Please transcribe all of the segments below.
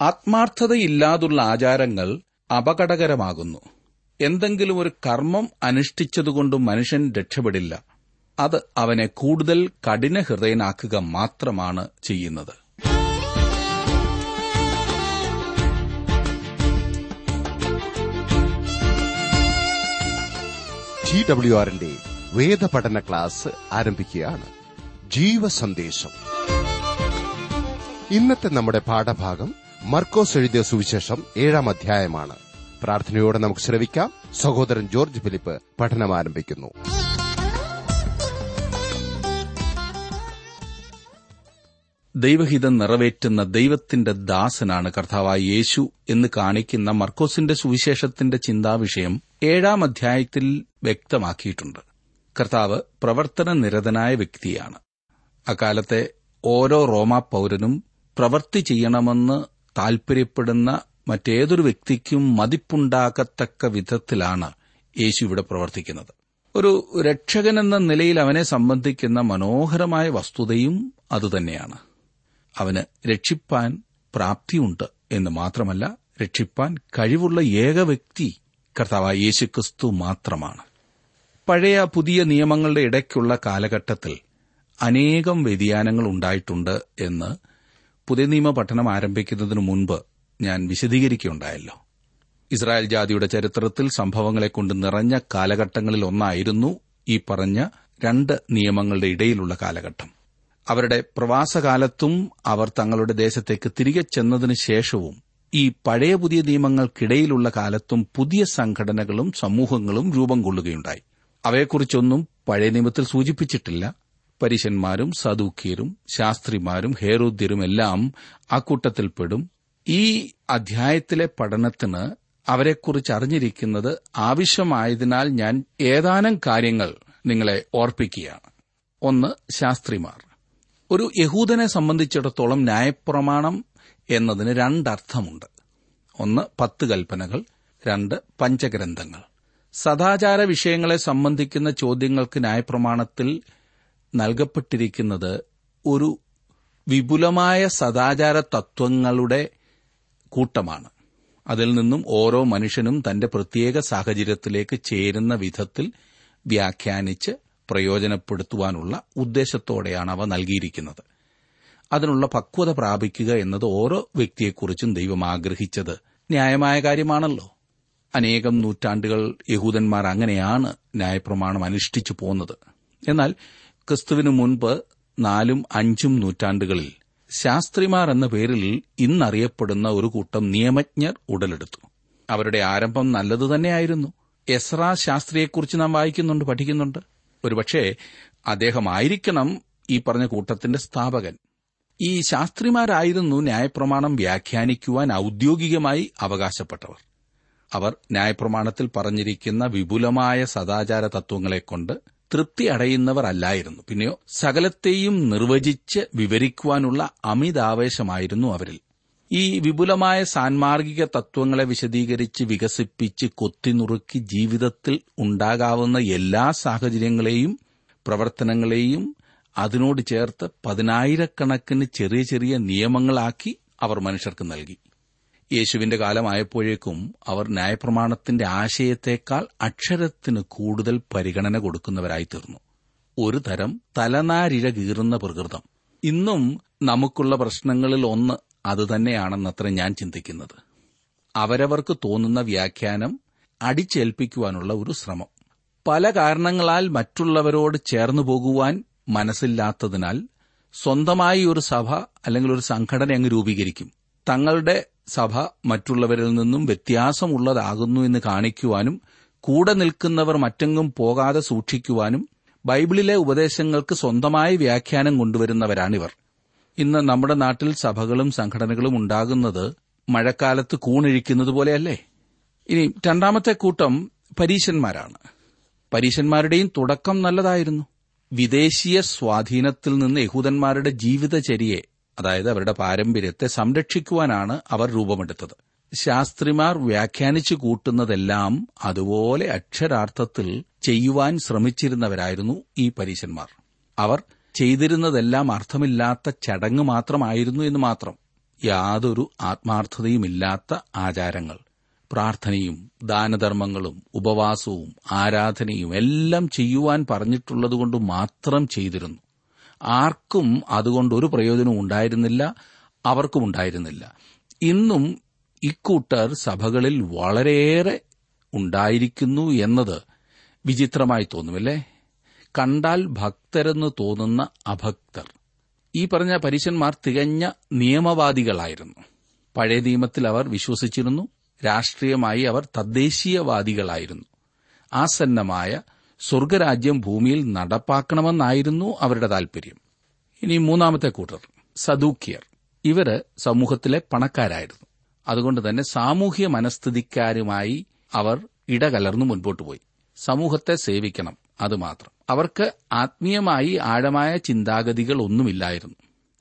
ആത്മാർത്ഥതയില്ലാതുള്ള ആചാരങ്ങൾ അപകടകരമാകുന്നു. എന്തെങ്കിലും ഒരു കർമ്മം അനുഷ്ഠിച്ചതുകൊണ്ട് മനുഷ്യൻ രക്ഷപ്പെടില്ല. അത് അവനെ കൂടുതൽ കഠിനഹൃദയനാക്കുക മാത്രമാണ് ചെയ്യുന്നത്. ജി ഡബ്ല്യു ആറിന്റെ വേദപഠന ക്ലാസ് ആരംഭിക്കുകയാണ്. ജീവസന്ദേശം. ഇന്നത്തെ നമ്മുടെ പാഠഭാഗം മർക്കോസ് എഴുതിയ സുവിശേഷം ഏഴാം അധ്യായമാണ്. പ്രാർത്ഥനയോടെ നമുക്ക് ശ്രവിക്കാം. സഹോദരൻ ജോർജ് ഫിലിപ്പ് പഠനം ആരംഭിക്കുന്നു. ദൈവഹിതം നിറവേറ്റുന്ന ദൈവത്തിന്റെ ദാസനാണ് കർത്താവായ യേശു എന്ന് കാണിക്കുന്ന മർക്കോസിന്റെ സുവിശേഷത്തിന്റെ ചിന്താവിഷയം ഏഴാം അധ്യായത്തിൽ വ്യക്തമാക്കിയിട്ടുണ്ട്. കർത്താവ് പ്രവർത്തന നിരതനായ വ്യക്തിയാണ്. അക്കാലത്തെ ഓരോ റോമാ പൌരനും പ്രവൃത്തി ചെയ്യണമെന്ന് താൽപര്യപ്പെടുന്ന മറ്റേതൊരു വ്യക്തിക്കും മതിപ്പുണ്ടാകത്തക്ക വിധത്തിലാണ് യേശു ഇവിടെ പ്രവർത്തിക്കുന്നത്. ഒരു രക്ഷകനെന്ന നിലയിൽ അവനെ സംബന്ധിക്കുന്ന മനോഹരമായ വസ്തുതയും അതുതന്നെയാണ് അവന് രക്ഷിപ്പാൻ പ്രാപ്തിയുണ്ട് എന്ന് മാത്രമല്ല രക്ഷിപ്പാൻ കഴിവുള്ള ഏക വ്യക്തി കർത്താവായ യേശുക്രിസ്തു മാത്രമാണ്. പഴയ പുതിയ നിയമങ്ങളുടെ ഇടയ്ക്കുള്ള കാലഘട്ടത്തിൽ അനേകം വ്യതിയാനങ്ങൾ ഉണ്ടായിട്ടുണ്ട് എന്ന് പുതിയ നിയമ പഠനം ആരംഭിക്കുന്നതിനു മുൻപ് ഞാൻ വിശദീകരിക്കുകയുണ്ടായല്ലോ. ഇസ്രായേൽ ജാതിയുടെ ചരിത്രത്തിൽ സംഭവങ്ങളെക്കൊണ്ട് നിറഞ്ഞ കാലഘട്ടങ്ങളിൽ ഒന്നായിരുന്നു ഈ പറഞ്ഞ രണ്ട് നിയമങ്ങളുടെ ഇടയിലുള്ള കാലഘട്ടം. അവരുടെ പ്രവാസകാലത്തും അവർ തങ്ങളുടെ ദേശത്തേക്ക് തിരികെ ചെന്നതിനു ശേഷവും ഈ പഴയ പുതിയ നിയമങ്ങൾക്കിടയിലുള്ള കാലത്തും പുതിയ സംഘടനകളും സമൂഹങ്ങളും രൂപം കൊള്ളുകയുണ്ടായി. അവയെക്കുറിച്ചൊന്നും പഴയ നിയമത്തിൽ സൂചിപ്പിച്ചിട്ടില്ല. പരീശന്മാരും സദൂക്യരും ശാസ്ത്രിമാരും ഹേരോദ്യരും എല്ലാം അക്കൂട്ടത്തിൽപ്പെടും ഈ അധ്യായത്തിലെ പഠനത്തിന് അവരെക്കുറിച്ച് അറിഞ്ഞിരിക്കുന്നത് ആവശ്യമായതിനാൽ ഞാൻ ഏതാനും കാര്യങ്ങൾ നിങ്ങളെ ഓർപ്പിക്കുകയാണ്. ഒന്ന് ശാസ്ത്രിമാർ. ഒരു യഹൂദനെ സംബന്ധിച്ചിടത്തോളം ന്യായപ്രമാണം എന്നതിന് രണ്ടർത്ഥമുണ്ട്. ഒന്ന് പത്ത് കൽപ്പനകൾ. രണ്ട് പഞ്ചഗ്രന്ഥങ്ങൾ. സദാചാര വിഷയങ്ങളെ സംബന്ധിക്കുന്ന ചോദ്യങ്ങൾക്ക് ന്യായപ്രമാണത്തിൽ നൽകപ്പെട്ടിരിക്കുന്നത് ഒരു വിപുലമായ സദാചാര തത്വങ്ങളുടെ കൂട്ടമാണ്. അതിൽ നിന്നും ഓരോ മനുഷ്യനും തന്റെ പ്രത്യേക സാഹചര്യത്തിലേക്ക് ചേരുന്ന വിധത്തിൽ വ്യാഖ്യാനിച്ച് പ്രയോജനപ്പെടുത്തുവാനുള്ള ഉദ്ദേശത്തോടെയാണ് അവ നൽകിയിരിക്കുന്നത്. അതിനുള്ള പക്വത പ്രാപിക്കുക എന്നത് ഓരോ വ്യക്തിയെക്കുറിച്ചും ദൈവം ആഗ്രഹിച്ചത് ന്യായമായ കാര്യമാണല്ലോ. അനേകം നൂറ്റാണ്ടുകൾ യഹൂദന്മാർ അങ്ങനെയാണ് ന്യായപ്രമാണം അനുഷ്ഠിച്ചു പോന്നത്. എന്നാൽ ക്രിസ്തുവിനു മുൻപ് നാലും അഞ്ചും നൂറ്റാണ്ടുകളിൽ ശാസ്ത്രിമാർ എന്ന പേരിൽ ഇന്നറിയപ്പെടുന്ന ഒരു കൂട്ടം നിയമജ്ഞർ ഉടലെടുത്തു. അവരുടെ ആരംഭം നല്ലതു തന്നെയായിരുന്നു. എസ്ര ശാസ്ത്രിയെക്കുറിച്ച് നാം വായിക്കുന്നുണ്ട് പഠിക്കുന്നുണ്ട്. ഒരുപക്ഷെ അദ്ദേഹമായിരിക്കണം ഈ പറഞ്ഞ കൂട്ടത്തിന്റെ സ്ഥാപകൻ. ഈ ശാസ്ത്രിമാരായിരുന്നു ന്യായപ്രമാണം വ്യാഖ്യാനിക്കുവാൻ ഔദ്യോഗികമായി അവകാശപ്പെട്ടവർ. അവർ ന്യായപ്രമാണത്തിൽ പറഞ്ഞിരിക്കുന്ന വിപുലമായ സദാചാര തത്വങ്ങളെക്കൊണ്ട് തൃപ്തി അടയുന്നവർ അല്ലായിരുന്നു പിന്നെയോ സകലത്തെയും നിർവചിച്ച് വിവരിക്കുവാനുള്ള അമിതാവേശമായിരുന്നു അവരിൽ. ഈ വിപുലമായ സാൻമാർഗിക തത്വങ്ങളെ വിശദീകരിച്ച് വികസിപ്പിച്ച് കൊത്തിനുറുക്കി ജീവിതത്തിൽ ഉണ്ടാകാവുന്ന എല്ലാ സാഹചര്യങ്ങളെയും പ്രവർത്തനങ്ങളെയും അതിനോട് ചേർത്ത് പതിനായിരക്കണക്കിന് ചെറിയ ചെറിയ നിയമങ്ങളാക്കി അവർ മനുഷ്യർക്ക് നൽകി. യേശുവിന്റെ കാലമായപ്പോഴേക്കും അവർ ന്യായപ്രമാണത്തിന്റെ ആശയത്തേക്കാൾ അക്ഷരത്തിന് കൂടുതൽ പരിഗണന കൊടുക്കുന്നവരായി തീർന്നു ഒരു തരം തലനാരിഴ കീറുന്ന പ്രകൃതം. ഇന്നും നമുക്കുള്ള പ്രശ്നങ്ങളിൽ ഒന്ന് അതുതന്നെയാണെന്നത്ര ഞാൻ ചിന്തിക്കുന്നത്. അവരവർക്ക് തോന്നുന്ന വ്യാഖ്യാനം അടിച്ചേൽപ്പിക്കുവാനുള്ള ഒരു ശ്രമം. പല കാരണങ്ങളാൽ മറ്റുള്ളവരോട് ചേർന്നു പോകുവാൻ മനസ്സില്ലാത്തതിനാൽ സ്വന്തമായി ഒരു സഭ അല്ലെങ്കിൽ ഒരു സംഘടന അങ്ങ് രൂപീകരിക്കും. തങ്ങളുടെ സഭ മറ്റുള്ളവരിൽ നിന്നും വ്യത്യാസമുള്ളതാകുന്നു എന്ന് കാണിക്കുവാനും കൂടെ നിൽക്കുന്നവർ മറ്റെങ്ങും പോകാതെ സൂക്ഷിക്കുവാനും ബൈബിളിലെ ഉപദേശങ്ങൾക്ക് സ്വന്തമായി വ്യാഖ്യാനം കൊണ്ടുവരുന്നവരാണിവർ. ഇന്ന് നമ്മുടെ നാട്ടിൽ സഭകളും സംഘടനകളും ഉണ്ടാകുന്നത് മഴക്കാലത്ത് കൂണിഴിക്കുന്നത് പോലെയല്ലേ? ഇനി രണ്ടാമത്തെ കൂട്ടം പരീശന്മാരാണ്. പരീശന്മാരുടെയും തുടക്കം നല്ലതായിരുന്നു. വിദേശീയ സ്വാധീനത്തിൽ നിന്ന് യഹൂദന്മാരുടെ ജീവിതചര്യയെ അതായത് അവരുടെ പാരമ്പര്യത്തെ സംരക്ഷിക്കുവാനാണ് അവർ രൂപമെടുത്തത്. ശാസ്ത്രിമാർ വ്യാഖ്യാനിച്ചു കൂട്ടുന്നതെല്ലാം അതുപോലെ അക്ഷരാർത്ഥത്തിൽ ചെയ്യുവാൻ ശ്രമിച്ചിരുന്നവരായിരുന്നു ഈ പരീശന്മാർ. അവർ ചെയ്തിരുന്നതെല്ലാം അർത്ഥമില്ലാത്ത ചടങ്ങ് മാത്രമായിരുന്നു എന്ന് മാത്രം. യാതൊരു ആത്മാർത്ഥതയുമില്ലാത്ത ആചാരങ്ങൾ പ്രാർത്ഥനയും ദാനധർമ്മങ്ങളും ഉപവാസവും ആരാധനയും എല്ലാം ചെയ്യുവാൻ പറഞ്ഞിട്ടുള്ളതുകൊണ്ട് മാത്രം ചെയ്തിരുന്നു. ആർക്കും അതുകൊണ്ട് ഒരു പ്രയോജനവും ഉണ്ടായിരുന്നില്ല അവർക്കും ഉണ്ടായിരുന്നില്ല. ഇന്നും ഇക്കൂട്ടർ സഭകളിൽ വളരെയേറെ ഉണ്ടായിരിക്കുന്നു എന്നത് വിചിത്രമായി തോന്നുമല്ലേ? കണ്ടാൽ ഭക്തരെന്ന് തോന്നുന്ന അഭക്തർ. ഈ പറഞ്ഞ പരീശന്മാർ തികഞ്ഞ നിയമവാദികളായിരുന്നു. പഴയ നിയമത്തിൽ അവർ വിശ്വസിച്ചിരുന്നു രാഷ്ട്രീയമായി അവർ തദ്ദേശീയവാദികളായിരുന്നു. ആസന്നമായ സ്വർഗരാജ്യം ഭൂമിയിൽ നടപ്പാക്കണമെന്നായിരുന്നു അവരുടെ താൽപര്യം. ഇനി മൂന്നാമത്തെ കൂട്ടർ സദൂക്യർ ഇവർ സമൂഹത്തിലെ പണക്കാരായിരുന്നു. അതുകൊണ്ട് തന്നെ സാമൂഹ്യ മനസ്ഥിതിക്കാരുമായി അവർ ഇടകലർന്നു മുൻപോട്ട് പോയി. സമൂഹത്തെ സേവിക്കണം അതുമാത്രം അവർക്ക് ആത്മീയമായി ആഴമായ ചിന്താഗതികൾ ഒന്നുമില്ലായിരുന്നു.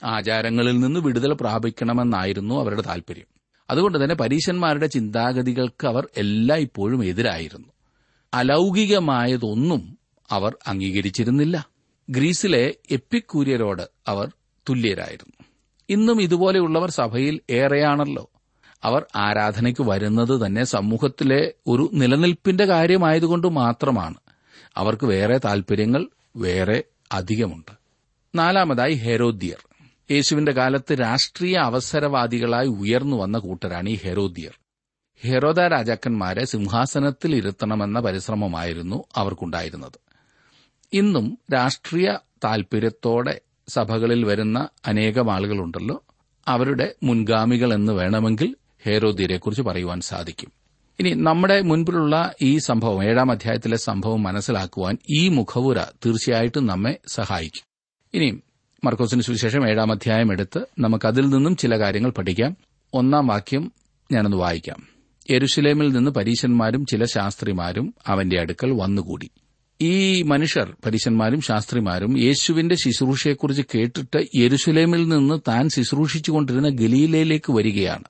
ആചാരങ്ങളിൽ നിന്ന് വിടുതൽ പ്രാപിക്കണമെന്നായിരുന്നു അവരുടെ താൽപര്യം. അതുകൊണ്ട് തന്നെ പരീശന്മാരുടെ ചിന്താഗതികൾക്ക് അവർ എല്ലായ്പ്പോഴും എതിരായിരുന്നു. അലൗകികമായതൊന്നും അവർ അംഗീകരിച്ചിരുന്നില്ല. ഗ്രീസിലെ എപ്പിക്കൂര്യരോട് അവർ തുല്യരായിരുന്നു. ഇന്നും ഇതുപോലെയുള്ളവർ സഭയിൽ ഏറെയാണല്ലോ. അവർ ആരാധനയ്ക്ക് വരുന്നത് തന്നെ സമൂഹത്തിലെ ഒരു നിലനിൽപ്പിന്റെ കാര്യമായതുകൊണ്ട് മാത്രമാണ്. അവർക്ക് വേറെ താൽപര്യങ്ങൾ വേറെ അധികമുണ്ട്. നാലാമതായി ഹെരോദ്യർ. യേശുവിന്റെ കാലത്ത് രാഷ്ട്രീയ അവസരവാദികളായി ഉയർന്നു വന്ന കൂട്ടരാണ് ഈ ഹെരോദ്യർ. ഹെരോദ രാജാക്കന്മാരെ സിംഹാസനത്തിൽ ഇരുത്തണമെന്ന പരിശ്രമമായിരുന്നു അവർക്കുണ്ടായിരുന്നത്. ഇന്നും രാഷ്ട്രീയ താൽപര്യത്തോടെ സഭകളിൽ വരുന്ന അനേകം ആളുകളുണ്ടല്ലോ. അവരുടെ മുൻഗാമികൾ എന്ന് വേണമെങ്കിൽ ഹേരോദ്യരെക്കുറിച്ച് പറയുവാൻ സാധിക്കും. ഇനി നമ്മുടെ മുൻപിലുള്ള ഈ സംഭവം ഏഴാം അധ്യായത്തിലെ സംഭവം മനസ്സിലാക്കുവാൻ ഈ മുഖവുര തീർച്ചയായിട്ടും നമ്മെ സഹായിക്കും. ഇനി മർക്കോസിന് സുവിശേഷം ഏഴാം അധ്യായം എടുത്ത് നമുക്ക് അതിൽ നിന്നും ചില കാര്യങ്ങൾ പഠിക്കാം. ഒന്നാം വാക്യം ഞാനൊന്ന് വായിക്കാം. യെരുഷലേമിൽ നിന്ന് പരീശന്മാരും ചില ശാസ്ത്രിമാരും അവന്റെ അടുക്കൽ വന്നുകൂടി. ഈ മനുഷ്യർ പരീശന്മാരും ശാസ്ത്രിമാരും യേശുവിന്റെ ശുശ്രൂഷയെക്കുറിച്ച് കേട്ടിട്ട് യെരുഷലേമിൽ നിന്ന് താൻ ശുശ്രൂഷിച്ചുകൊണ്ടിരുന്ന ഗലീലയിലേക്ക് വരികയാണ്.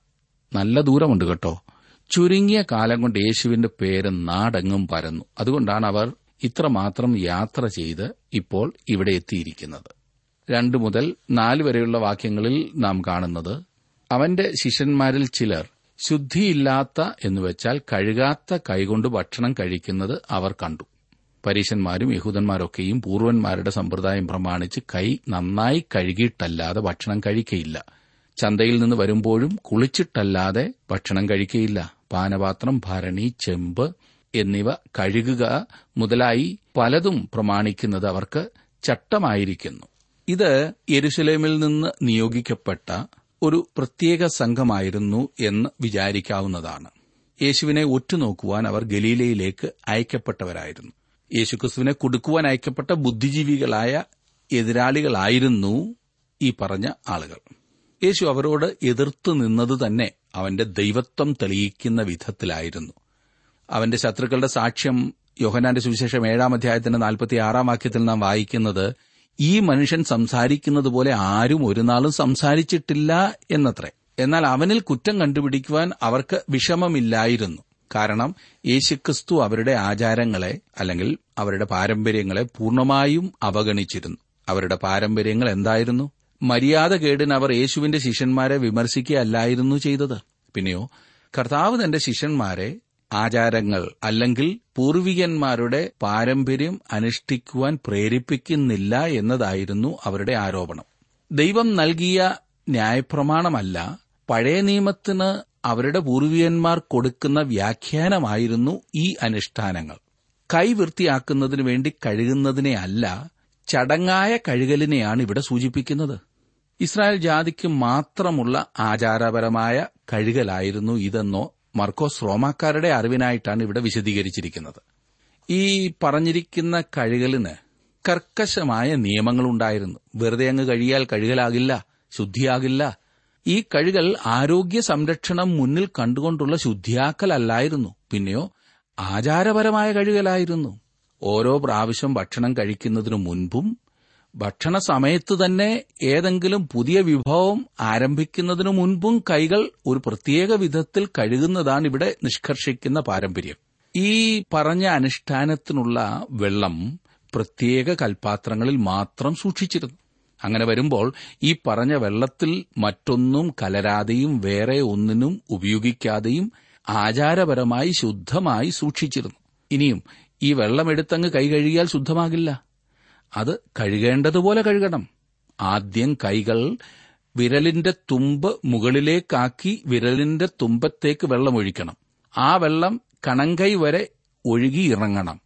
നല്ല ദൂരമുണ്ട് കേട്ടോ. ചുരുങ്ങിയ കാലം കൊണ്ട് യേശുവിന്റെ പേര് നാടെങ്ങും പരന്നു. അതുകൊണ്ടാണ് അവർ ഇത്രമാത്രം യാത്ര ചെയ്ത് ഇപ്പോൾ ഇവിടെ എത്തിയിരിക്കുന്നത്. രണ്ടു മുതൽ നാല് വരെയുള്ള വാക്യങ്ങളിൽ നാം കാണുന്നത് അവന്റെ ശിഷ്യന്മാരിൽ ചിലർ ശുദ്ധിയില്ലാത്ത എന്നുവെച്ചാൽ കഴുകാത്ത കൈകൊണ്ട് ഭക്ഷണം കഴിക്കുന്നത് അവർ കണ്ടു. പരീശന്മാരും യഹൂദന്മാരൊക്കെയും പൂർവന്മാരുടെ സമ്പ്രദായം പ്രമാണിച്ച് കൈ നന്നായി കഴുകിയിട്ടല്ലാതെ ഭക്ഷണം കഴിക്കയില്ല. ചന്തയിൽ നിന്ന് വരുമ്പോഴും കുളിച്ചിട്ടല്ലാതെ ഭക്ഷണം കഴിക്കയില്ല. പാനപാത്രം ഭരണി ചെമ്പ് എന്നിവ കഴുകുക മുതലായി പലതും പ്രമാണിക്കുന്നത് അവർക്ക് ചട്ടമായിരിക്കുന്നു. ഇത് യെരുസലേമിൽ നിന്ന് നിയോഗിക്കപ്പെട്ട ഒരു പ്രത്യേക സംഘമായിരുന്നു എന്ന് വിചാരിക്കാവുന്നതാണ്. യേശുവിനെ ഒറ്റുനോക്കുവാൻ അവർ ഗലീലയിലേക്ക് അയക്കപ്പെട്ടവരായിരുന്നു. യേശുക്രിസ്തുവിനെ കൊടുക്കുവാൻ അയക്കപ്പെട്ട ബുദ്ധിജീവികളായ എതിരാളികളായിരുന്നു ഈ പറഞ്ഞ ആളുകൾ. യേശു അവരോട് എതിർത്തു നിന്നത് തന്നെ അവന്റെ ദൈവത്വം തെളിയിക്കുന്ന വിധത്തിലായിരുന്നു. അവന്റെ ശത്രുക്കളുടെ സാക്ഷ്യം യോഹനാന്റെ സുവിശേഷം ഏഴാം അധ്യായത്തിന്റെ നാൽപ്പത്തി ആറാം വാക്യത്തിൽ നാം വായിക്കുന്നത് ഈ മനുഷ്യൻ സംസാരിക്കുന്നത് പോലെ ആരും ഒരു നാളും സംസാരിച്ചിട്ടില്ല എന്നത്രേ. എന്നാൽ അവനിൽ കുറ്റം കണ്ടുപിടിക്കുവാൻ അവർക്ക് വിഷമമില്ലായിരുന്നു. കാരണം യേശുക്രിസ്തു അവരുടെ ആചാരങ്ങളെ അല്ലെങ്കിൽ അവരുടെ പാരമ്പര്യങ്ങളെ പൂർണമായും അവഗണിച്ചിരുന്നു. അവരുടെ പാരമ്പര്യങ്ങൾ എന്തായിരുന്നു? മര്യാദ കേടിന് അവർ യേശുവിന്റെ ശിഷ്യന്മാരെ വിമർശിക്കുകയല്ലായിരുന്നു ചെയ്തത്. പിന്നെയോ കർത്താവ് തന്റെ ശിഷ്യന്മാരെ ആചാരങ്ങൾ അല്ലെങ്കിൽ പൂർവികന്മാരുടെ പാരമ്പര്യം അനുഷ്ഠിക്കുവാൻ പ്രേരിപ്പിക്കുന്നില്ല എന്നതായിരുന്നു അവരുടെ ആരോപണം. ദൈവം നൽകിയ ന്യായപ്രമാണമല്ല പഴയ നിയമത്തിന് അവരുടെ പൂർവികന്മാർ കൊടുക്കുന്ന വ്യാഖ്യാനമായിരുന്നു ഈ അനുഷ്ഠാനങ്ങൾ. കൈ വൃത്തിയാക്കുന്നതിനു വേണ്ടി കഴുകുന്നതിനെ അല്ല ചടങ്ങായ കഴുകലിനെയാണ് ഇവിടെ സൂചിപ്പിക്കുന്നത്. ഇസ്രായേൽ ജാതിക്ക് മാത്രമുള്ള ആചാരപരമായ കഴുകലായിരുന്നു ഇതെന്നോ മർക്കോസ് റോമാക്കാരുടെ അറിവിനായിട്ടാണ് ഇവിടെ വിശദീകരിച്ചിരിക്കുന്നത്. ഈ പറഞ്ഞിരിക്കുന്ന കഴുകലിന് കർക്കശമായ നിയമങ്ങളുണ്ടായിരുന്നു. വെറുതെ അങ്ങ് കഴിയാൽ കഴുകലാകില്ല ശുദ്ധിയാകില്ല. ഈ കഴുകൽ ആരോഗ്യ സംരക്ഷണം മുന്നിൽ കണ്ടുകൊണ്ടുള്ള ശുദ്ധിയാക്കലല്ലായിരുന്നു. പിന്നെയോ ആചാരപരമായ കഴുകലായിരുന്നു. ഓരോ പ്രാവശ്യം ഭക്ഷണം കഴിക്കുന്നതിനു മുൻപും ഭക്ഷണ സമയത്ത് തന്നെ ഏതെങ്കിലും പുതിയ വിഭവം ആരംഭിക്കുന്നതിനു മുൻപും കൈകൾ ഒരു പ്രത്യേക വിധത്തിൽ കഴുകുന്നതാണ് ഇവിടെ നിഷ്കർഷിക്കുന്ന പാരമ്പര്യം. ഈ പറഞ്ഞ അനുഷ്ഠാനത്തിനുള്ള വെള്ളം പ്രത്യേക കൽപാത്രങ്ങളിൽ മാത്രം സൂക്ഷിച്ചിരുന്നു. അങ്ങനെ വരുമ്പോൾ ഈ പറഞ്ഞ വെള്ളത്തിൽ മറ്റൊന്നും കലരാതെയും വേറെ ഒന്നിനും ഉപയോഗിക്കാതെയും ആചാരപരമായി ശുദ്ധമായി സൂക്ഷിച്ചിരുന്നു. ഇനിയും ഈ വെള്ളമെടുത്തങ്ങ് കൈ കഴുകിയാൽ ശുദ്ധമാകില്ല. അത് കഴുകേണ്ടതുപോലെ കഴുകണം. ആദ്യം കൈകൾ വിരലിന്റെ തുമ്പ് മുകളിലേക്കാക്കി വിരലിന്റെ തുമ്പത്തേക്ക് വെള്ളം ഒഴിക്കണം. ആ വെള്ളം കണങ്കൈ വരെ ഒഴുകി ഇറങ്ങണം.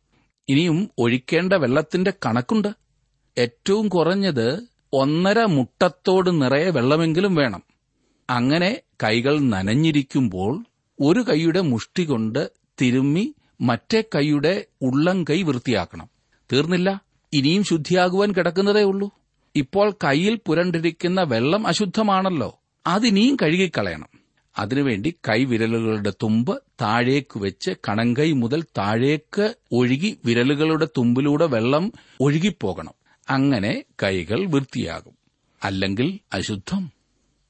ഇനിയും ഒഴിക്കേണ്ട വെള്ളത്തിന്റെ കണക്കുണ്ട്. ഏറ്റവും കുറഞ്ഞത് ഒന്നര മുട്ടത്തോട് നിറയെ വെള്ളമെങ്കിലും വേണം. അങ്ങനെ കൈകൾ നനഞ്ഞിരിക്കുമ്പോൾ ഒരു കൈയുടെ മുഷ്ടി കൊണ്ട് തിരുമ്മി മറ്റേ കൈയുടെ ഉള്ളം കൈ വൃത്തിയാക്കണം. തീർന്നില്ല. ഇനിയും ശുദ്ധിയാകുവാൻ കിടക്കുന്നതേ ഉള്ളൂ. ഇപ്പോൾ കയ്യിൽ പുരണ്ടിരിക്കുന്ന വെള്ളം അശുദ്ധമാണല്ലോ. അതിനിയും കഴുകിക്കളയണം. അതിനുവേണ്ടി കൈവിരലുകളുടെ തുമ്പ് താഴേക്ക് വെച്ച് കണങ്കൈ മുതൽ താഴേക്ക് ഒഴുകി വിരലുകളുടെ തുമ്പിലൂടെ വെള്ളം ഒഴുകിപ്പോകണം. അങ്ങനെ കൈകൾ വൃത്തിയാകും. അല്ലെങ്കിൽ അശുദ്ധം.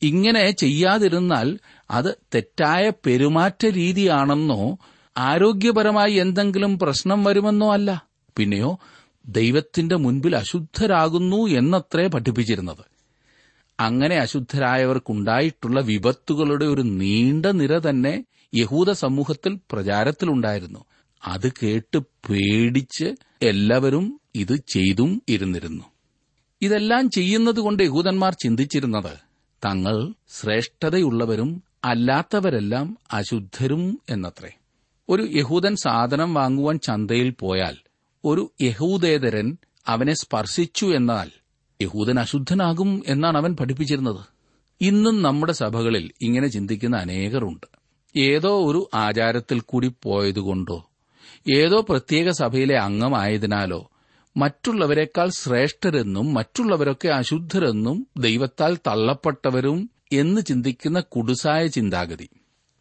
ഇങ്ങനെ ചെയ്യാതിരുന്നാൽ അത് തെറ്റായ പെരുമാറ്റ രീതിയാണെന്നോ ആരോഗ്യപരമായി എന്തെങ്കിലും പ്രശ്നം വരുമെന്നോ അല്ല. പിന്നെയോ ദൈവത്തിന്റെ മുൻപിൽ അശുദ്ധരാകുന്നു എന്നത്രേ പഠിപ്പിച്ചിരുന്നത്. അങ്ങനെ അശുദ്ധരായവർക്കുണ്ടായിട്ടുള്ള വിപത്തുകളുടെ ഒരു നീണ്ട നിര തന്നെ യഹൂദ സമൂഹത്തിൽ പ്രചാരത്തിലുണ്ടായിരുന്നു. അത് കേട്ട് പേടിച്ച് എല്ലാവരും ഇത് ചെയ്തും ഇരുന്നിരുന്നു. ഇതെല്ലാം ചെയ്യുന്നതുകൊണ്ട് യഹൂദന്മാർ ചിന്തിച്ചിരുന്നത് തങ്ങൾ ശ്രേഷ്ഠതയുള്ളവരും അല്ലാത്തവരെല്ലാം അശുദ്ധരും എന്നത്രേ. ഒരു യഹൂദൻ സാധനം വാങ്ങുവാൻ ചന്തയിൽ പോയാൽ ഒരു യഹൂദേതരൻ അവനെ സ്പർശിച്ചു എന്നാൽ യഹൂദൻ അശുദ്ധനാകും എന്നാണ് അവൻ പഠിപ്പിച്ചിരുന്നത്. ഇന്നും നമ്മുടെ സഭകളിൽ ഇങ്ങനെ ചിന്തിക്കുന്ന അനേകരുണ്ട്. ഏതോ ഒരു ആചാരത്തിൽ കൂടി പോയതുകൊണ്ടോ ഏതോ പ്രത്യേക സഭയിലെ അംഗമായതിനാലോ മറ്റുള്ളവരെക്കാൾ ശ്രേഷ്ഠരെന്നും മറ്റുള്ളവരൊക്കെ അശുദ്ധരെന്നും ദൈവത്താൽ തള്ളപ്പെട്ടവരും എന്ന് ചിന്തിക്കുന്ന കുടുസായ ചിന്താഗതി.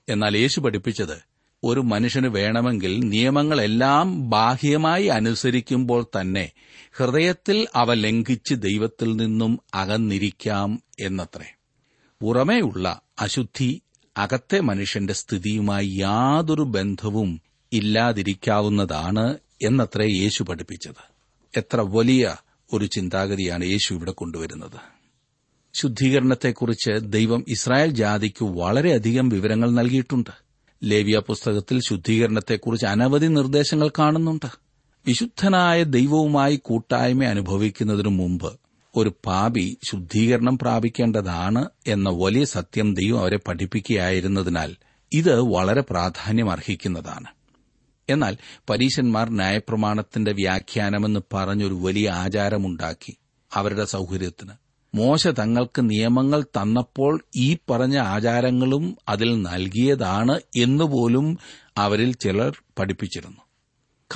എന്നാൽ യേശു പഠിപ്പിച്ചത് ഒരു മനുഷ്യന് വേണമെങ്കിൽ നിയമങ്ങളെല്ലാം ബാഹ്യമായി അനുസരിക്കുമ്പോൾ തന്നെ ഹൃദയത്തിൽ അവ ലംഘിച്ച് ദൈവത്തിൽ നിന്നും അകന്നിരിക്കാം എന്നത്രേ. പുറമേയുള്ള അശുദ്ധി അകത്തെ മനുഷ്യന്റെ സ്ഥിതിയുമായി യാതൊരു ബന്ധവും ഇല്ലാതിരിക്കാവുന്നതാണ് എന്നത്രേ യേശു പഠിപ്പിച്ചത്. എത്ര വലിയ ഒരു ചിന്താഗതിയാണ് യേശു ഇവിടെ കൊണ്ടുവരുന്നത്. ശുദ്ധീകരണത്തെക്കുറിച്ച് ദൈവം ഇസ്രായേൽ ജാതിക്ക് വളരെയധികം വിവരങ്ങൾ നൽകിയിട്ടുണ്ട്. ലേവിയ പുസ്തകത്തിൽ ശുദ്ധീകരണത്തെക്കുറിച്ച് അനവധി നിർദ്ദേശങ്ങൾ കാണുന്നുണ്ട്. വിശുദ്ധനായ ദൈവവുമായി കൂട്ടായ്മ അനുഭവിക്കുന്നതിനു മുമ്പ് ഒരു പാപി ശുദ്ധീകരണം പ്രാപിക്കേണ്ടതാണ് എന്ന വലിയ സത്യം ദൈവം അവരെ പഠിപ്പിക്കുകയായിരുന്നതിനാൽ ഇത് വളരെ പ്രാധാന്യം അർഹിക്കുന്നതാണ് എന്നാൽ പരീശന്മാർ ന്യായപ്രമാണത്തിന്റെ വ്യാഖ്യാനമെന്ന് പറഞ്ഞൊരു വലിയ ആചാരമുണ്ടാക്കി അവരുടെ സൗകര്യത്തിന് മോശ തങ്ങൾക്ക് നിയമങ്ങൾ തന്നപ്പോൾ ഈ പറഞ്ഞ ആചാരങ്ങളും അതിൽ നൽകിയതാണ് എന്നുപോലും അവരിൽ ചിലർ പഠിപ്പിച്ചിരുന്നു.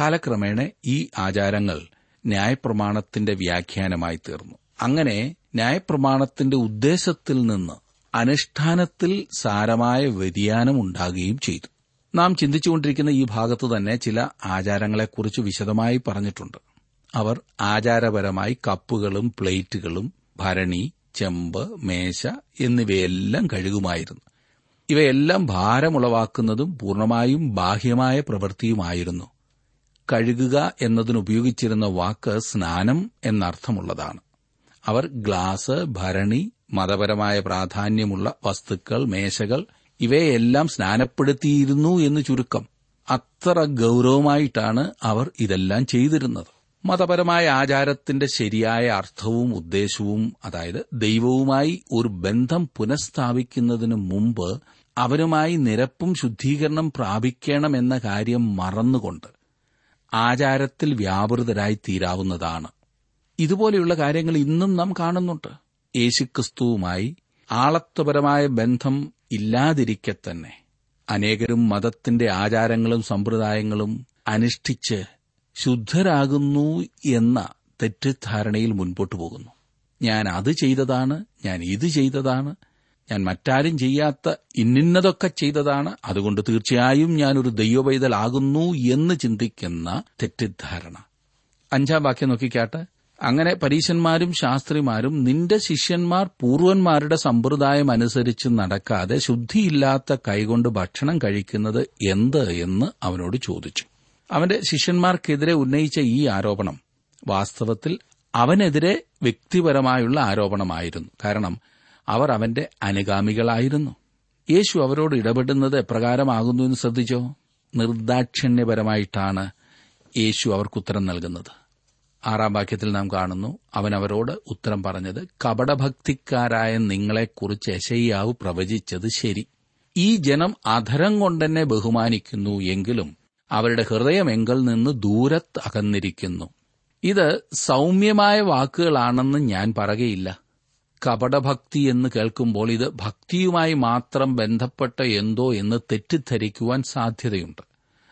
കാലക്രമേണ ഈ ആചാരങ്ങൾ ന്യായപ്രമാണത്തിന്റെ വ്യാഖ്യാനമായി തീർന്നു. അങ്ങനെ ന്യായപ്രമാണത്തിന്റെ ഉദ്ദേശത്തിൽ നിന്ന് അനുഷ്ഠാനത്തിൽ സാരമായ വ്യതിയാനം ഉണ്ടാകുകയും ചെയ്തു. നാം ചിന്തിച്ചുകൊണ്ടിരിക്കുന്ന ഈ ഭാഗത്ത് തന്നെ ചില ആചാരങ്ങളെക്കുറിച്ച് വിശദമായി പറഞ്ഞിട്ടുണ്ട്. അവർ ആചാരപരമായി കപ്പുകളും പ്ലേറ്റുകളും ഭരണി ചെമ്പ് മേശ എന്നിവയെല്ലാം കഴുകുമായിരുന്നു. ഇവയെല്ലാം ഭാരമുളവാക്കുന്നതും പൂർണമായും ബാഹ്യമായ പ്രവൃത്തിയുമായിരുന്നു. കഴുകുക എന്നതിനുപയോഗിച്ചിരുന്ന വാക്ക് സ്നാനം എന്നർത്ഥമുള്ളതാണ്. അവർ ഗ്ലാസ് ഭരണി മതപരമായ പ്രാധാന്യമുള്ള വസ്തുക്കൾ മേശകൾ ഇവയെല്ലാം സ്നാനപ്പെടുത്തിയിരുന്നു എന്ന് ചുരുക്കം. അത്ര ഗൌരവമായിട്ടാണ് അവർ ഇതെല്ലാം ചെയ്തിരുന്നത്. മതപരമായ ആചാരത്തിന്റെ ശരിയായ അർത്ഥവും ഉദ്ദേശവും അതായത് ദൈവവുമായി ഒരു ബന്ധം പുനഃസ്ഥാപിക്കുന്നതിന് മുമ്പ് അവരുമായി നിരപ്പും ശുദ്ധീകരണം പ്രാപിക്കണമെന്ന കാര്യം മറന്നുകൊണ്ട് ആചാരത്തിൽ വ്യാപൃതരായി തീരാവുന്നതാണ്. ഇതുപോലെയുള്ള കാര്യങ്ങൾ ഇന്നും നാം കാണുന്നുണ്ട്. യേശുക്രിസ്തുവുമായി ആളത്വപരമായ ബന്ധം ഇല്ലാതിരിക്കെ തന്നെ അനേകരും മതത്തിന്റെ ആചാരങ്ങളും സമ്പ്രദായങ്ങളും അനുഷ്ഠിച്ച് ശുദ്ധരാകുന്നു എന്ന തെറ്റിദ്ധാരണയിൽ മുൻപോട്ടു പോകുന്നു. ഞാൻ അത് ചെയ്തതാണ് ഞാൻ ഇത് ചെയ്തതാണ് ഞാൻ മറ്റാരും ചെയ്യാത്ത ഇന്നിന്നതൊക്കെ ചെയ്തതാണ് അതുകൊണ്ട് തീർച്ചയായും ഞാനൊരു ദൈവപൈതലാകുന്നു എന്ന് ചിന്തിക്കുന്ന തെറ്റിദ്ധാരണ. അഞ്ചാം വാക്യം നോക്കിക്കാട്ടെ. അങ്ങനെ പരീശന്മാരും ശാസ്ത്രിമാരും നിന്റെ ശിഷ്യന്മാർ പൂർവന്മാരുടെ സമ്പ്രദായം അനുസരിച്ച് നടക്കാതെ ശുദ്ധിയില്ലാത്ത കൈകൊണ്ട് ഭക്ഷണം കഴിക്കുന്നത് എന്ത് എന്ന് അവനോട് ചോദിച്ചു. അവന്റെ ശിഷ്യന്മാർക്കെതിരെ ഉന്നയിച്ച ഈ ആരോപണം വാസ്തവത്തിൽ അവനെതിരെ വ്യക്തിപരമായുള്ള ആരോപണമായിരുന്നു. കാരണം അവർ അവന്റെ അനുഗാമികളായിരുന്നു. യേശു അവരോട് ഇടപെടുന്നത് എപ്രകാരമാകുന്നു എന്ന് ശ്രദ്ധിച്ചോ? നിർദാക്ഷിണ്യപരമായിട്ടാണ് യേശു അവർക്ക് ഉത്തരം നൽകുന്നത്. ആറാം വാക്യത്തിൽ നാം കാണുന്നു അവൻ അവരോട് ഉത്തരം പറഞ്ഞത് കപടഭക്തിക്കാരായ നിങ്ങളെക്കുറിച്ച് യശയ്യാവ് പ്രവചിച്ചത് ശരി. ഈ ജനം അധരം കൊണ്ടെന്നെ ബഹുമാനിക്കുന്നു എങ്കിലും അവരുടെ ഹൃദയം എങ്കിൽ നിന്ന് ദൂരത്ത് അകന്നിരിക്കുന്നു. ഇത് സൗമ്യമായ വാക്കുകളാണെന്ന് ഞാൻ പറയുകയില്ല. കപടഭക്തി എന്ന് കേൾക്കുമ്പോൾ ഇത് ഭക്തിയുമായി മാത്രം ബന്ധപ്പെട്ട എന്തോ എന്ന് തെറ്റിദ്ധരിക്കുവാൻ സാധ്യതയുണ്ട്.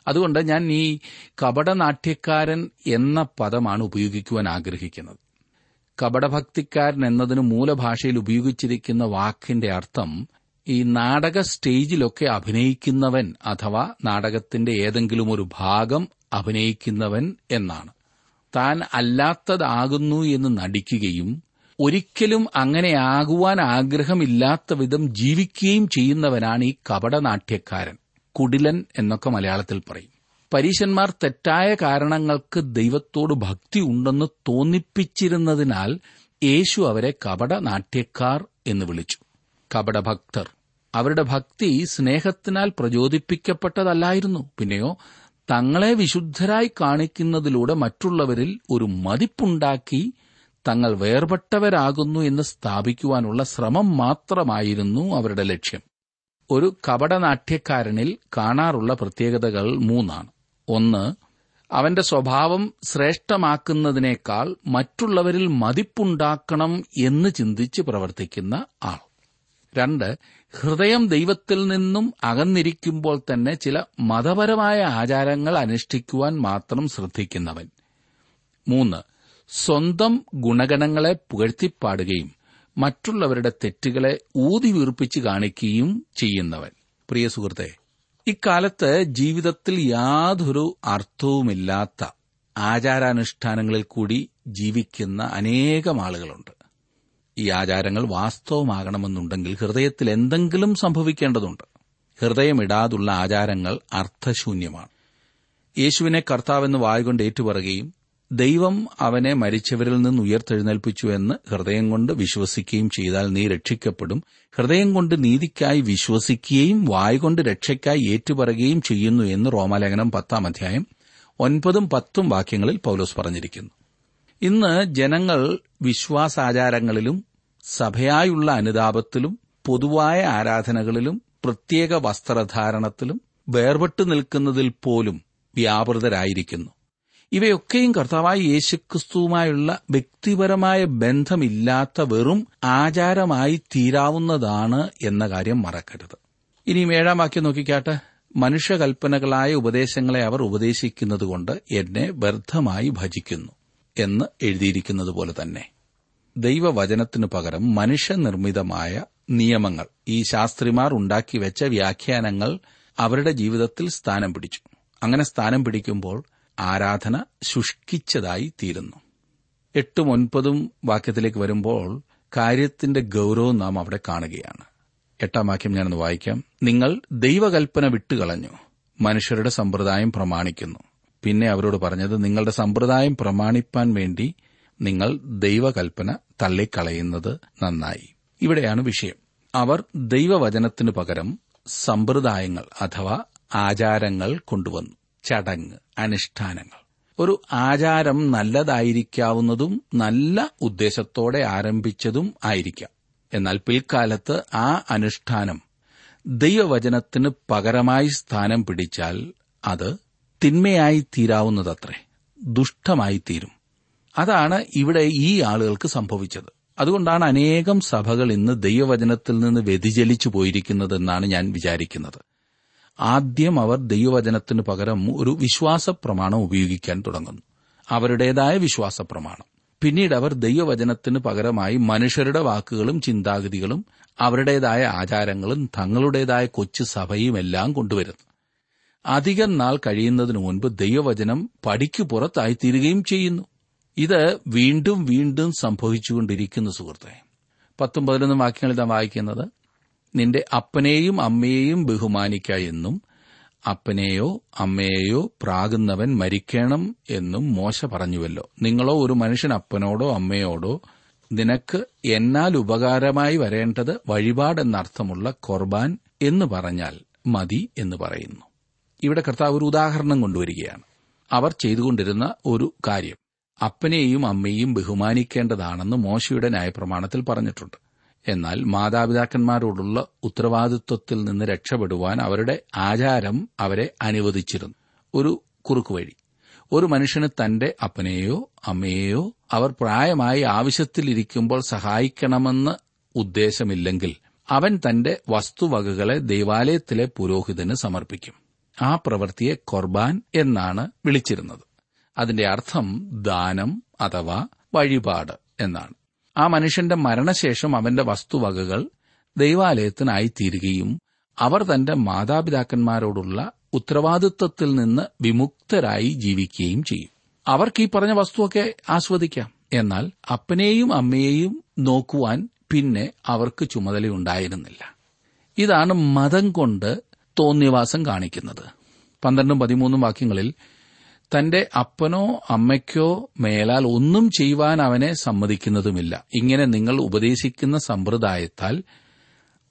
അതുകൊണ്ട് ഞാൻ ഈ കപടനാട്യക്കാരൻ എന്ന പദമാണ് ഉപയോഗിക്കുവാൻ ആഗ്രഹിക്കുന്നത്. കപടഭക്തിക്കാരൻ എന്നതിന് മൂലഭാഷയിൽ ഉപയോഗിച്ചിരിക്കുന്ന വാക്കിന്റെ അർത്ഥം ഈ നാടക സ്റ്റേജിലൊക്കെ അഭിനയിക്കുന്നവൻ അഥവാ നാടകത്തിന്റെ ഏതെങ്കിലും ഒരു ഭാഗം അഭിനയിക്കുന്നവൻ എന്നാണ്. താൻ അല്ലാത്തതാകുന്നു എന്ന് നടിക്കുകയും ഒരിക്കലും അങ്ങനെയാകുവാൻ ആഗ്രഹമില്ലാത്ത വിധം ജീവിക്കുകയും ചെയ്യുന്നവനാണ് ഈ കപടനാട്യക്കാരൻ കുടിലൻ എന്നൊക്കെ മലയാളത്തിൽ പറയും. പരീശന്മാർ തെറ്റായ കാരണങ്ങൾക്ക് ദൈവത്തോട് ഭക്തി ഉണ്ടെന്ന് തോന്നിപ്പിച്ചിരുന്നതിനാൽ യേശു അവരെ കപടനാട്യക്കാർ എന്ന് വിളിച്ചു. കപടഭക്തർ. അവരുടെ ഭക്തി സ്നേഹത്തിനാൽ പ്രചോദിപ്പിക്കപ്പെട്ടതല്ലായിരുന്നു. പിന്നെയോ തങ്ങളെ വിശുദ്ധരായി കാണിക്കുന്നതിലൂടെ മറ്റുള്ളവരിൽ ഒരു മതിപ്പുണ്ടാക്കി തങ്ങൾ വേർപെട്ടവരാകുന്നു എന്ന് സ്ഥാപിക്കുവാനുള്ള ശ്രമം മാത്രമായിരുന്നു അവരുടെ ലക്ഷ്യം. ഒരു കപടനാട്യക്കാരനിൽ കാണാറുള്ള പ്രത്യേകതകൾ മൂന്നാണ്. ഒന്ന് അവന്റെ സ്വഭാവം ശ്രേഷ്ഠമാക്കുന്നതിനേക്കാൾ മറ്റുള്ളവരിൽ മതിപ്പുണ്ടാക്കണം എന്ന് ചിന്തിച്ച് പ്രവർത്തിക്കുന്ന ആൾ. രണ്ട് ഹൃദയം ദൈവത്തിൽ നിന്നും അകന്നിരിക്കുമ്പോൾ തന്നെ ചില മതപരമായ ആചാരങ്ങൾ അനുഷ്ഠിക്കുവാൻ മാത്രം ശ്രദ്ധിക്കുന്നവൻ. മൂന്ന് സ്വന്തം ഗുണഗണങ്ങളെ പുകഴ്ത്തിപ്പാടുകയും മറ്റുള്ളവരുടെ തെറ്റുകളെ ഊതി വീർപ്പിച്ച് കാണിക്കുകയും ചെയ്യുന്നവൻ. പ്രിയ സുഹൃത്തെ ഇക്കാലത്ത് ജീവിതത്തിൽ യാതൊരു അർത്ഥവുമില്ലാത്ത ആചാരാനുഷ്ഠാനങ്ങളിൽ കൂടി ജീവിക്കുന്ന അനേകം ആളുകളുണ്ട്. ഈ ആചാരങ്ങൾ വാസ്തവമാകണമെന്നുണ്ടെങ്കിൽ ഹൃദയത്തിൽ എന്തെങ്കിലും സംഭവിക്കേണ്ടതുണ്ട്. ഹൃദയമിടാതുള്ള ആചാരങ്ങൾ അർത്ഥശൂന്യമാണ്. യേശുവിനെ കർത്താവെന്ന് വായുകൊണ്ട് ഏറ്റുപറയുകയും ദൈവം അവനെ മരിച്ചവരിൽ നിന്ന് ഉയർത്തെഴുന്നേൽപ്പിച്ചു എന്ന് ഹൃദയം കൊണ്ട് വിശ്വസിക്കുകയും ചെയ്താൽ നീ രക്ഷിക്കപ്പെടും. ഹൃദയം കൊണ്ട് നീതിക്കായി വിശ്വസിക്കുകയും വായുകൊണ്ട് രക്ഷയ്ക്കായി ഏറ്റുപറയുകയും ചെയ്യുന്നു എന്ന് റോമാലേഖനം പത്താം അധ്യായം ഒൻപതും പത്തും വാക്യങ്ങളിൽ പൌലോസ് പറഞ്ഞിരിക്കുന്നു. ഇന്ന് ജനങ്ങൾ വിശ്വാസാചാരങ്ങളിലും സഭയായുള്ള അനുതാപത്തിലും പൊതുവായ ആരാധനകളിലും പ്രത്യേക വസ്ത്രധാരണത്തിലും വേർപെട്ടു നിൽക്കുന്നതിൽ പോലും വ്യാപൃതരായിരിക്കുന്നു. ഇവയൊക്കെയും കർത്താവായ യേശുക്രിസ്തുവുമായുള്ള വ്യക്തിപരമായ ബന്ധമില്ലാത്ത വെറും ആചാരമായി തീരാവുന്നതാണ് എന്ന കാര്യം മറക്കരുത്. ഇനി ഏഴാം വാക്യം നോക്കിക്കാട്ടെ. മനുഷ്യകൽപ്പനകളായ ഉപദേശങ്ങളെ അവർ ഉപദേശിക്കുന്നതുകൊണ്ട് എന്നെ വ്യർത്ഥമായി ഭജിക്കുന്നു. എന്ന് എഴുതിയിരിക്കുന്നത് പോലെ തന്നെ. ദൈവവചനത്തിനു പകരം മനുഷ്യനിർമ്മിതമായ നിയമങ്ങൾ ഈ ശാസ്ത്രിമാർ ഉണ്ടാക്കി വെച്ച വ്യാഖ്യാനങ്ങൾ അവരുടെ ജീവിതത്തിൽ സ്ഥാനം പിടിച്ചു. അങ്ങനെ സ്ഥാനം പിടിക്കുമ്പോൾ ആരാധന ശുഷ്കിച്ചതായി തീരുന്നു. എട്ടും ഒൻപതും വാക്യത്തിലേക്ക് വരുമ്പോൾ കാര്യത്തിന്റെ ഗൌരവം നാം അവിടെ കാണുകയാണ്. എട്ടാം വാക്യം ഞാനൊന്ന് വായിക്കാം. നിങ്ങൾ ദൈവകൽപ്പന വിട്ടുകളഞ്ഞു മനുഷ്യരുടെ സമ്പ്രദായം പ്രമാണിക്കുന്നു. പിന്നെ അവരോട് പറഞ്ഞത് നിങ്ങളുടെ സമ്പ്രദായം പ്രമാണിപ്പാൻ വേണ്ടി നിങ്ങൾ ദൈവകൽപ്പന തള്ളിക്കളയുന്നത് നന്നായി. ഇവിടെയാണ് വിഷയം. അവർ ദൈവവചനത്തിനു പകരം സമ്പ്രദായങ്ങൾ അഥവാ ആചാരങ്ങൾ കൊണ്ടുവന്നു. ചടങ്ങ് അനുഷ്ഠാനങ്ങൾ. ഒരു ആചാരം നല്ലതായിരിക്കാവുന്നതും നല്ല ഉദ്ദേശത്തോടെ ആരംഭിച്ചതും ആയിരിക്കാം. എന്നാൽ പിൽക്കാലത്ത് ആ അനുഷ്ഠാനം ദൈവവചനത്തിന് പകരമായി സ്ഥാനം പിടിച്ചാൽ അത് തിന്മയായി തീരാവുന്നതത്രേ ദുഷ്ടമായി തീരും അതാണ് ഇവിടെ ഈ ആളുകൾക്ക് സംഭവിച്ചത്. അതുകൊണ്ടാണ് അനേകം സഭകൾ ഇന്ന് ദൈവവചനത്തിൽ നിന്ന് വ്യതിചലിച്ചു പോയിരിക്കുന്നതെന്നാണ് ഞാൻ വിചാരിക്കുന്നത്. ആദ്യം അവർ ദൈവവചനത്തിന് പകരം ഒരു വിശ്വാസ പ്രമാണം ഉപയോഗിക്കാൻ തുടങ്ങുന്നു. അവരുടേതായ വിശ്വാസ പ്രമാണം പിന്നീട് അവർ ദൈവവചനത്തിന് പകരമായി മനുഷ്യരുടെ വാക്കുകളും ചിന്താഗതികളും അവരുടേതായ ആചാരങ്ങളും തങ്ങളുടേതായ കൊച്ചു സഭയും എല്ലാം കൊണ്ടുവരുന്നു. അധികം നാൾ കഴിയുന്നതിനു മുൻപ് ദൈവവചനം പടിക്കു പുറത്തായിത്തീരുകയും ചെയ്യുന്നു. ഇത് വീണ്ടും വീണ്ടും സംഭവിച്ചുകൊണ്ടിരിക്കുന്നു സുഹൃത്തെ. പത്തും പതിനൊന്നും വാക്യങ്ങൾ ഇതാ വായിക്കുന്നത് നിന്റെ അപ്പനെയും അമ്മയെയും ബഹുമാനിക്ക എന്നും അപ്പനെയോ അമ്മയെയോ പ്രാകുന്നവൻ മരിക്കണം എന്നും മോശ പറഞ്ഞുവല്ലോ. നിങ്ങളോ ഒരു മനുഷ്യൻ അപ്പനോടോ അമ്മയോടോ നിനക്ക് എന്നാൽ ഉപകാരമായി വരേണ്ടത് വഴിപാടെന്നർത്ഥമുള്ള കൊർബാൻ എന്ന് പറഞ്ഞാൽ മതി എന്ന് പറയുന്നു. ഇവിടെ കർത്താവ് ഒരു ഉദാഹരണം കൊണ്ടുവരികയാണ്. അവർ ചെയ്തുകൊണ്ടിരുന്ന ഒരു കാര്യം. അപ്പനെയും അമ്മയെയും ബഹുമാനിക്കേണ്ടതാണെന്ന് മോശയുടെ ന്യായപ്രമാണത്തിൽ പറഞ്ഞിട്ടുണ്ട്. എന്നാൽ മാതാപിതാക്കന്മാരോടുള്ള ഉത്തരവാദിത്വത്തിൽ നിന്ന് രക്ഷപ്പെടുവാൻ അവരുടെ ആചാരം അവരെ അനുവദിച്ചിരുന്നു. ഒരു കുറുക്കുവഴി ഒരു മനുഷ്യന് തന്റെ അപ്പനെയോ അമ്മയെയോ അവർ പ്രായമായി ആവശ്യത്തിലിരിക്കുമ്പോൾ സഹായിക്കണമെന്ന് ഉദ്ദേശമില്ലെങ്കിൽ അവൻ തന്റെ വസ്തുവകകളെ ദൈവാലയത്തിലെ പുരോഹിതന് സമർപ്പിക്കും. ആ പ്രവൃത്തിയെ കൊർബാൻ എന്നാണ് വിളിച്ചിരുന്നത്. അതിന്റെ അർത്ഥം ദാനം അഥവാ വഴിപാട് എന്നാണ്. ആ മനുഷ്യന്റെ മരണശേഷം അവന്റെ വസ്തുവകകൾ ദൈവാലയത്തിനായി തീരുകയും അവർ തന്റെ മാതാപിതാക്കന്മാരോടുള്ള ഉത്തരവാദിത്വത്തിൽ നിന്ന് വിമുക്തരായി ജീവിക്കുകയും ചെയ്യും. അവർക്ക് ഈ പറഞ്ഞ വസ്തുവൊക്കെ ആസ്വദിക്കാം. എന്നാൽ അപ്പനെയും അമ്മയെയും നോക്കുവാൻ പിന്നെ അവർക്ക് ചുമതലയുണ്ടായിരുന്നില്ല. ഇതാണ് മതം കൊണ്ട് തോന്നിയവാസം കാണിക്കുന്നത്. പന്ത്രണ്ടും പതിമൂന്നും വാക്യങ്ങളിൽ തന്റെ അപ്പനോ അമ്മയ്ക്കോ മേലാൽ ഒന്നും ചെയ്യുവാൻ അവനെ സമ്മതിക്കുന്നതുമില്ല. ഇങ്ങനെ നിങ്ങൾ ഉപദേശിക്കുന്ന സമ്പ്രദായത്താൽ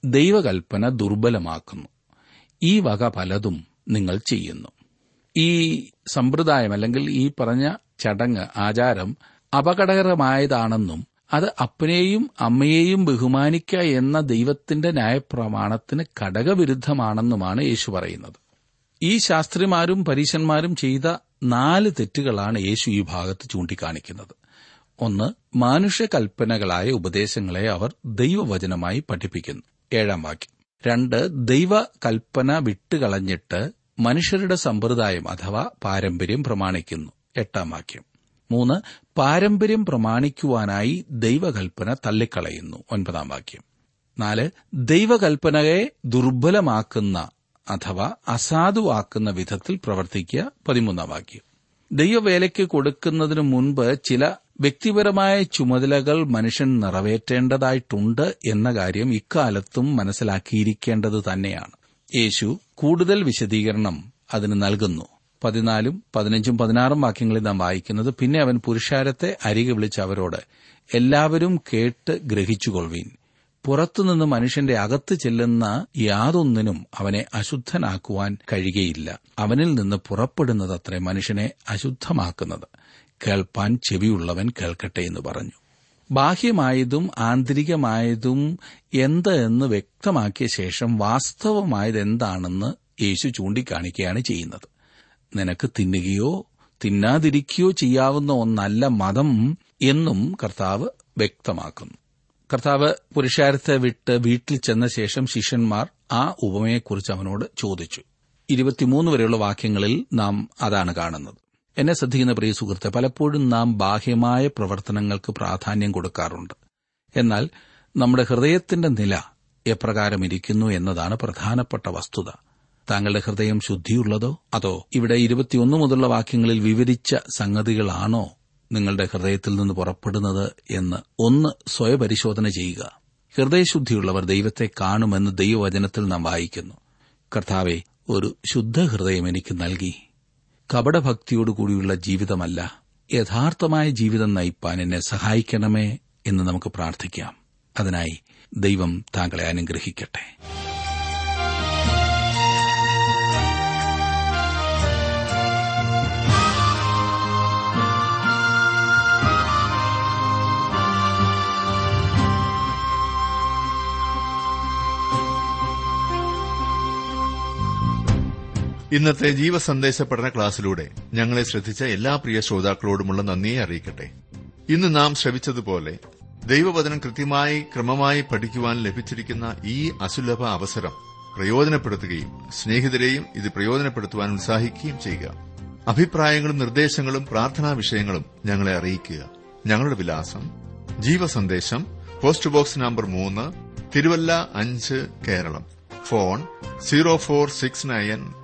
ദൈവകൽപ്പന ദുർബലമാക്കുന്നു. ഈ വക പലതും നിങ്ങൾ ചെയ്യുന്നു. ഈ സമ്പ്രദായം അല്ലെങ്കിൽ ഈ പറഞ്ഞ ചടങ്ങ് ആചാരം അപകടകരമായതാണെന്നും അത് അപ്പനെയും അമ്മയെയും ബഹുമാനിക്കുക എന്ന ദൈവത്തിന്റെ ന്യായപ്രമാണത്തിന് ഘടകവിരുദ്ധമാണെന്നുമാണ് യേശു പറയുന്നത്. ഈ ശാസ്ത്രിമാരും പരീശന്മാരും ചെയ്ത നാല് തെറ്റുകളാണ് യേശു ഈ ഭാഗത്ത് ചൂണ്ടിക്കാണിക്കുന്നത്. ഒന്ന് മാനുഷ്യകൽപ്പനകളായ ഉപദേശങ്ങളെ അവർ ദൈവവചനമായി പഠിപ്പിക്കുന്നു. ഏഴാം വാക്യം. രണ്ട് ദൈവകൽപ്പന വിട്ടുകളഞ്ഞിട്ട് മനുഷ്യരുടെ സമ്പ്രദായം അഥവാ പാരമ്പര്യം പ്രമാണിക്കുന്നു. എട്ടാം വാക്യം. മൂന്ന് പാരമ്പര്യം പ്രമാണിക്കുവാനായി ദൈവകൽപ്പന തള്ളിക്കളയുന്നു. ഒൻപതാം വാക്യം. നാല് ദൈവകൽപ്പനയെ ദുർബലമാക്കുന്ന അഥവാ അസാധുവാക്കുന്ന വിധത്തിൽ പ്രവർത്തിക്കുക. പതിമൂന്നാം വാക്യം. ദൈവവേലയ്ക്ക് കൊടുക്കുന്നതിനു മുൻപ് ചില വ്യക്തിപരമായ ചുമതലകൾ മനുഷ്യൻ നിറവേറ്റേണ്ടതായിട്ടുണ്ട് എന്ന കാര്യം ഇക്കാലത്തും മനസ്സിലാക്കിയിരിക്കേണ്ടത് തന്നെയാണ്. യേശു കൂടുതൽ വിശദീകരണം അതിന് നൽകുന്നു. പതിനാലും പതിനഞ്ചും പതിനാറും വാക്യങ്ങളിൽ നാം വായിക്കുന്നത് പിന്നെ അവൻ പുരുഷാരത്തെ അരികെ വിളിച്ച് അവരോട് എല്ലാവരും കേട്ട് ഗ്രഹിച്ചുകൊള്ളുവീൻ. പുറത്തുനിന്ന് മനുഷ്യന്റെ അകത്ത് ചെല്ലുന്ന യാതൊന്നിനും അവനെ അശുദ്ധനാക്കുവാൻ കഴിയുകയില്ല. അവനിൽ നിന്ന് പുറപ്പെടുന്നതത്രേ മനുഷ്യനെ അശുദ്ധമാക്കുന്നത്. കേൾപ്പാൻ ചെവിയുള്ളവൻ കേൾക്കട്ടെ എന്ന് പറഞ്ഞു. ബാഹ്യമായതും ആന്തരികമായതും എന്ത് എന്ന് വ്യക്തമാക്കിയ ശേഷം വാസ്തവമായത് എന്താണെന്ന് യേശു ചൂണ്ടിക്കാണിക്കുകയാണ് ചെയ്യുന്നത്. നിനക്ക് തിന്നുകയോ തിന്നാതിരിക്കുകയോ ചെയ്യാവുന്ന ഒന്നല്ല മതം എന്നും കർത്താവ് വ്യക്തമാക്കുന്നു. കർത്താവ് പുരുഷാരത്തെ വിട്ട് വീട്ടിൽ ചെന്ന ശേഷം ശിഷ്യന്മാർ ആ ഉപമയെക്കുറിച്ച് അവനോട് ചോദിച്ചു. ഇരുപത്തിമൂന്ന് വരെയുള്ള വാക്യങ്ങളിൽ നാം അതാണ് കാണുന്നത്. എന്നെ ശ്രദ്ധിക്കുന്ന പ്രിയ സുഹൃത്തെ പലപ്പോഴും നാം ബാഹ്യമായ പ്രവർത്തനങ്ങൾക്ക് പ്രാധാന്യം കൊടുക്കാറുണ്ട്. എന്നാൽ നമ്മുടെ ഹൃദയത്തിന്റെ നില എപ്രകാരം ഇരിക്കുന്നു എന്നതാണ് പ്രധാനപ്പെട്ട വസ്തുത. താങ്കളുടെ ഹൃദയം ശുദ്ധിയുള്ളതോ? അതോ ഇവിടെ ഇരുപത്തിയൊന്ന് മുതലുള്ള വാക്യങ്ങളിൽ വിവരിച്ച സംഗതികളാണോ നിങ്ങളുടെ ഹൃദയത്തിൽ നിന്ന് പുറപ്പെടുന്നത് എന്ന് ഒന്ന് സ്വയപരിശോധന ചെയ്യുക. ഹൃദയശുദ്ധിയുള്ളവർ ദൈവത്തെ കാണുമെന്ന് ദൈവവചനത്തിൽ നാം വായിക്കുന്നു. കർത്താവെ ഒരു ശുദ്ധ ഹൃദയം എനിക്ക് നൽകി. കപടഭക്തിയോടുകൂടിയുള്ള ജീവിതമല്ല. യഥാർത്ഥമായ ജീവിതം നയിപ്പാൻ എന്നെ സഹായിക്കണമേ എന്ന് നമുക്ക് പ്രാർത്ഥിക്കാം. അതിനായി ദൈവം താങ്കളെ അനുഗ്രഹിക്കട്ടെ. ഇന്നത്തെ ജീവസന്ദേശ പഠന ക്ലാസ്സിലൂടെ ഞങ്ങളെ ശ്രദ്ധിച്ച എല്ലാ പ്രിയ ശ്രോതാക്കളോടുമുള്ള നന്ദിയെ അറിയിക്കട്ടെ. ഇന്ന് നാം ശ്രവിച്ചതുപോലെ ദൈവവചനം കൃത്യമായി ക്രമമായി പഠിക്കുവാൻ ലഭിച്ചിരിക്കുന്ന ഈ അസുലഭ അവസരം പ്രയോജനപ്പെടുത്തുകയും സ്നേഹിതരെയും ഇത് പ്രയോജനപ്പെടുത്തുവാൻ ഉത്സാഹിക്കുകയും ചെയ്യുക. അഭിപ്രായങ്ങളും നിർദ്ദേശങ്ങളും പ്രാർത്ഥനാ വിഷയങ്ങളും ഞങ്ങളെ അറിയിക്കുക. ഞങ്ങളുടെ വിലാസം ജീവസന്ദേശം പോസ്റ്റ് ബോക്സ് നമ്പർ മൂന്ന് തിരുവല്ല അഞ്ച് Keralam. Phone zero four six nine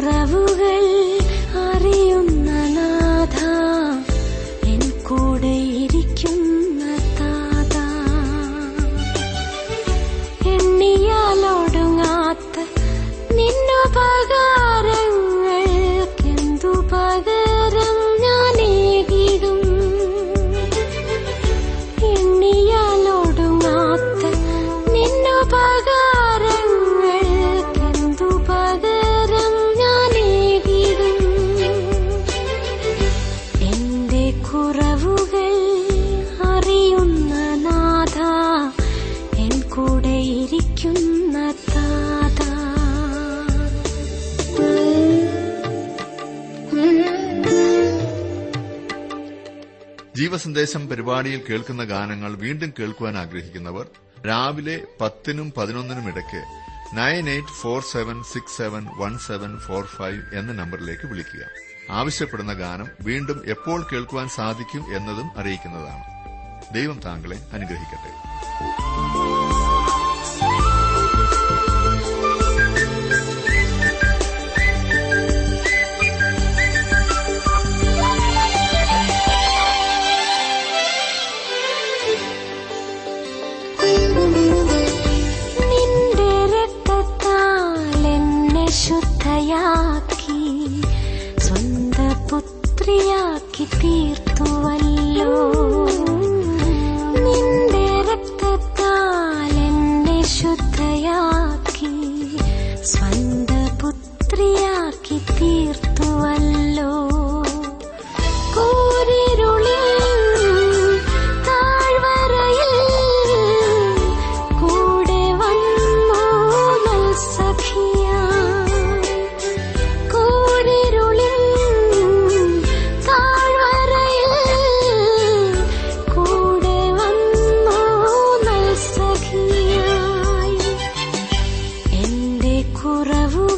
உறவுகள் ജീവസന്ദേശം പരിപാടിയിൽ കേൾക്കുന്ന ഗാനങ്ങൾ വീണ്ടും കേൾക്കുവാൻ ആഗ്രഹിക്കുന്നവർ രാവിലെ പത്തിനും പതിനൊന്നിനും ഇടയ്ക്ക് nine eight four seven six seven one seven four five എന്ന നമ്പറിലേക്ക് വിളിക്കുക. ആവശ്യപ്പെടുന്ന ഗാനം വീണ്ടും എപ്പോൾ കേൾക്കുവാൻ സാധിക്കും എന്നതും അറിയിക്കുന്നതാണ്. ദൈവം താങ്കളെ അനുഗ്രഹിക്കട്ടെ. kurvu